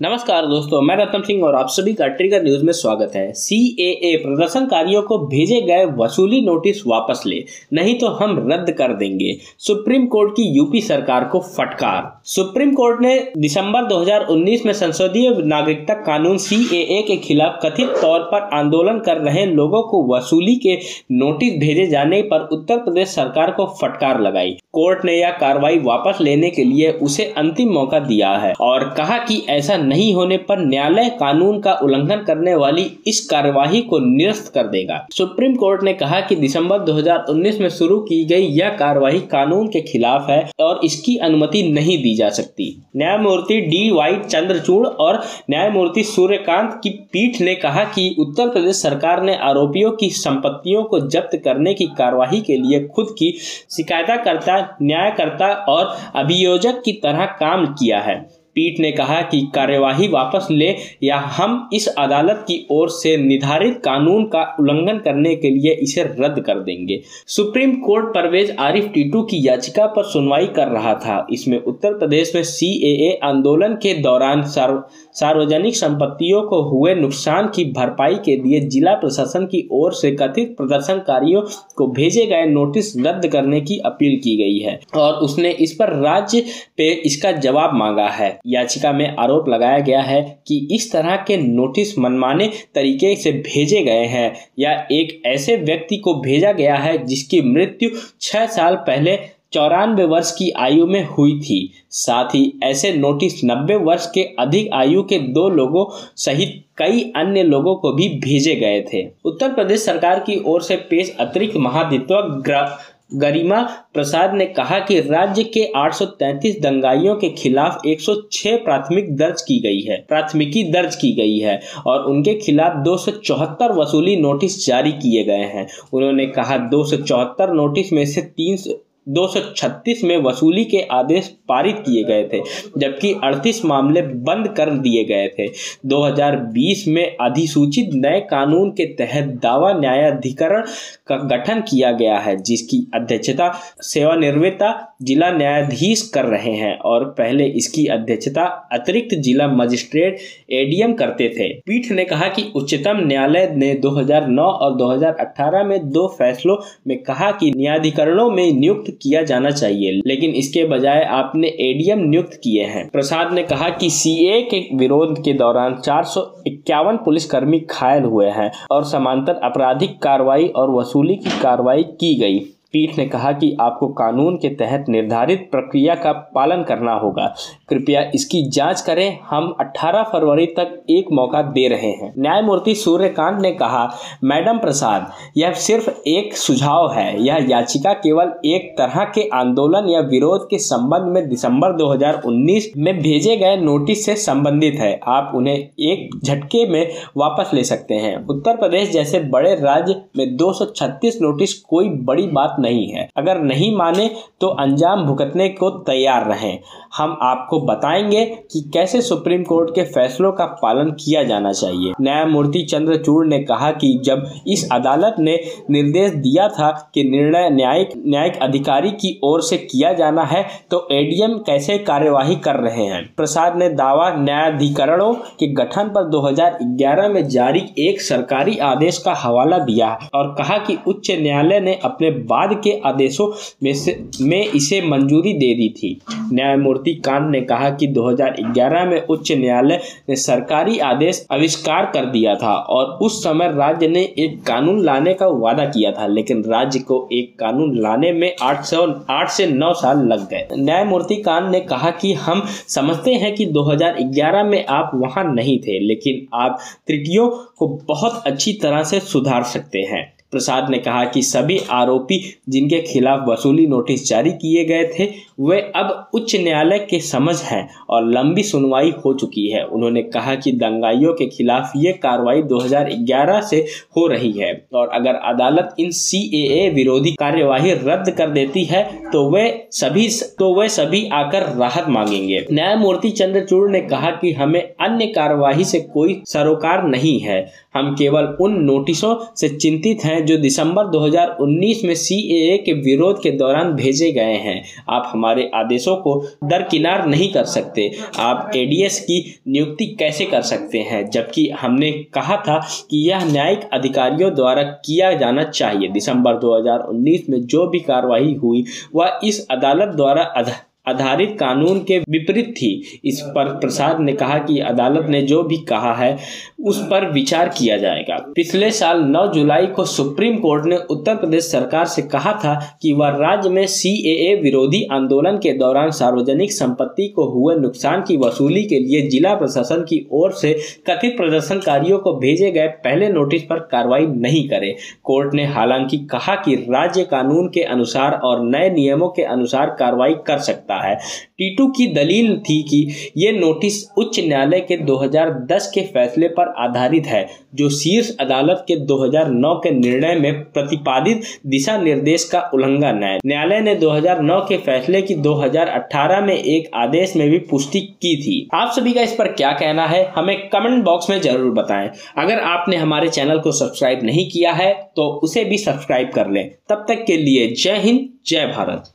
नमस्कार दोस्तों, मैं रतन सिंह और आप सभी का ट्रिगर न्यूज़ में स्वागत है। सी ए ए प्रदर्शनकारियों को भेजे गए वसूली नोटिस वापस ले, नहीं तो हम रद्द कर देंगे। सुप्रीम कोर्ट की यूपी सरकार को फटकार। सुप्रीम कोर्ट ने दिसंबर 2019 में संसदीय नागरिकता कानून सी ए ए के खिलाफ कथित तौर पर आंदोलन कर रहे लोगों को वसूली के नोटिस भेजे जाने पर उत्तर प्रदेश सरकार को फटकार लगाई। कोर्ट ने यह कार्रवाई वापस लेने के लिए उसे अंतिम मौका दिया है और कहा कि ऐसा नहीं होने पर न्यायालय कानून का उल्लंघन करने वाली इस कार्यवाही को निरस्त कर देगा। सुप्रीम कोर्ट ने कहा कि दिसंबर 2019 में शुरू की गई यह कार्यवाही कानून के खिलाफ है और इसकी अनुमति नहीं दी जा सकती। न्यायमूर्ति डी वाई चंद्रचूड़ और न्यायमूर्ति सूर्यकांत की पीठ ने कहा कि उत्तर प्रदेश सरकार ने आरोपियों की संपत्तियों को जब्त करने की कार्यवाही के लिए खुद की शिकायतकर्ता, न्यायकर्ता और अभियोजक की तरह काम किया है। पीठ ने कहा कि कार्यवाही वापस ले या हम इस अदालत की ओर से निर्धारित कानून का उल्लंघन करने के लिए इसे रद्द कर देंगे। सुप्रीम कोर्ट परवेज आरिफ टीटू की याचिका पर सुनवाई कर रहा था। इसमें उत्तर प्रदेश में सीएए आंदोलन के दौरान सार्वजनिक संपत्तियों को हुए नुकसान की भरपाई के लिए जिला प्रशासन की ओर से कथित प्रदर्शनकारियों को भेजे गए नोटिस रद्द करने की अपील की गई है और उसने इस पर राज्य पे इसका जवाब मांगा है। याचिका में आरोप लगाया गया है कि इस तरह के नोटिस मनमाने तरीके से भेजे गए हैं या एक ऐसे व्यक्ति को भेजा गया है जिसकी मृत्यु छह साल पहले चौरानवे वर्ष की आयु में हुई थी। साथ ही ऐसे नोटिस नब्बे वर्ष के अधिक आयु के दो लोगों सहित कई अन्य लोगों को भी भेजे गए थे। उत्तर प्रदेश सरकार की ओर से पेश अतिरिक्त महाधित्व गरिमा प्रसाद ने कहा कि राज्य के 833 दंगाइयों के खिलाफ 106 प्राथमिक दर्ज की गई है, प्राथमिकी दर्ज की गई है और उनके खिलाफ दो सौ चौहत्तर वसूली नोटिस जारी किए गए हैं। उन्होंने कहा, दो सौ चौहत्तर नोटिस में से तीन 236 में वसूली के आदेश पारित किए गए थे, जबकि 38 मामले बंद कर दिए गए थे। 2020 में अधिसूचित नए कानून के तहत दावा न्यायाधिकरण का गठन किया गया है, जिसकी अध्यक्षता सेवानिवृत्ता जिला न्यायाधीश कर रहे हैं और पहले इसकी अध्यक्षता अतिरिक्त जिला मजिस्ट्रेट एडीएम करते थे। पीठ ने कहा कि उच्चतम न्यायालय ने 2009 और 2018 में दो फैसलों में कहा कि न्यायाधिकरणों में नियुक्त किया जाना चाहिए, लेकिन इसके बजाय आपने एडीएम नियुक्त किए हैं। प्रसाद ने कहा कि सीए के विरोध के दौरान चार सौ इक्यावन पुलिसकर्मी घायल हुए हैं और समांतर आपराधिक कार्रवाई और वसूली की कार्रवाई की गई। पीठ ने कहा कि आपको कानून के तहत निर्धारित प्रक्रिया का पालन करना होगा। कृपया इसकी जाँच करें। हम 18 फरवरी तक एक मौका दे रहे हैं। न्यायमूर्ति सूर्यकांत ने कहा, मैडम प्रसाद, यह सिर्फ़ एक सुझाव है। यह याचिका केवल एक तरह के आंदोलन या विरोध के संबंध में दिसंबर 2019 में भेजे गए नोटिस से संबंधित है। आप उन्हें एक झटके में वापस ले सकते हैं। उत्तर प्रदेश जैसे बड़े राज्य में 236 नोटिस कोई बड़ी बात नहीं है। अगर नहीं माने तो अंजाम भुगतने को तैयार रहें। हम आपको बताएँगे कि कैसे सुप्रीम कोर्ट के फैसलों का पालन किया जाना चाहिए। न्यायमूर्ति चंद्रचूड़ ने कहा कि जब इस अदालत ने निर्देश दिया था कि निर्णय न्यायिक न्यायिक अधिकारी की ओर से किया जाना है तो एडीएम कैसे कार्यवाही कर रहे हैं? प्रसाद ने दावा, न्यायाधिकरणों के गठन पर 2011 में जारी एक सरकारी आदेश का हवाला दिया और कहा कि उच्च न्यायालय ने अपने बाद के आदेशों में से, में इसे मंजूरी दे दी थी। न्यायमूर्ति कांत ने कहा कि 2011 में उच्च न्यायालय ने सरकारी आदेश आविष्कार कर दिया था और उस समय राज्य ने एक कानून लाने का वादा किया था, लेकिन राज्य को एक कानून लाने में आठ सौ, आठ से नौ साल लग गए। न्यायमूर्ति कांत ने कहा कि हम समझते हैं कि 2011 में आप वहाँ नहीं थे, लेकिन आप त्रुटियों को बहुत अच्छी तरह से सुधार सकते हैं। प्रसाद ने कहा कि सभी आरोपी जिनके खिलाफ वसूली नोटिस जारी किए गए थे वे अब उच्च न्यायालय के समझ हैं और लंबी सुनवाई हो चुकी है। उन्होंने कहा कि दंगाइयों के खिलाफ ये कार्रवाई 2011 से हो रही है और अगर अदालत इन सी विरोधी कार्यवाही रद्द कर देती है तो वे सभी तो वे सभी आकर राहत मांगेंगे। न्यायमूर्ति चंद्रचूड़ ने कहा कि हमें अन्य कार्यवाही से कोई सरोकार नहीं है। हम केवल उन नोटिसों से चिंतित हैं जो दिसंबर 2019 में सीएए के विरोध के दौरान भेजे गए हैं। आप हमारे हमारे आदेशों को दरकिनार नहीं कर सकते। आप एडीएस की नियुक्ति कैसे कर सकते हैं? जबकि हमने कहा था कि यह न्यायिक अधिकारियों द्वारा किया जाना चाहिए। दिसंबर 2019 में जो भी कार्रवाई हुई, वह इस अदालत द्वारा आधारित कानून के विपरीत थी। इस पर प्रसाद ने कहा कि अदालत ने जो भी कहा है, उस पर विचार किया जाएगा। पिछले साल 9 जुलाई को सुप्रीम कोर्ट ने उत्तर प्रदेश सरकार से कहा था कि वह राज्य में सीएए विरोधी आंदोलन के दौरान सार्वजनिक संपत्ति को हुए नुकसान की वसूली के लिए जिला प्रशासन की ओर से कथित प्रदर्शनकारियों को भेजे गए पहले नोटिस पर कार्रवाई नहीं करे। कोर्ट ने हालाँकि कहा कि राज्य कानून के अनुसार और नए नियमों के अनुसार कार्रवाई कर सकता सकता है। टीटू की दलील थी कि ये नोटिस उच्च न्यायालय के 2010 के फैसले पर आधारित है, जो शीर्ष अदालत के 2009 के निर्णय में प्रतिपादित दिशा निर्देश का उल्लंघन है। न्यायालय ने 2009 के फैसले की 2018 में एक आदेश में भी पुष्टि की थी। आप सभी का इस पर क्या कहना है, हमें कमेंट बॉक्स में ज़रूर बताएँ। अगर आपने हमारे चैनल को सब्सक्राइब नहीं किया है तो उसे भी सब्सक्राइब कर लें। तब तक के लिए जय हिंद, जय भारत।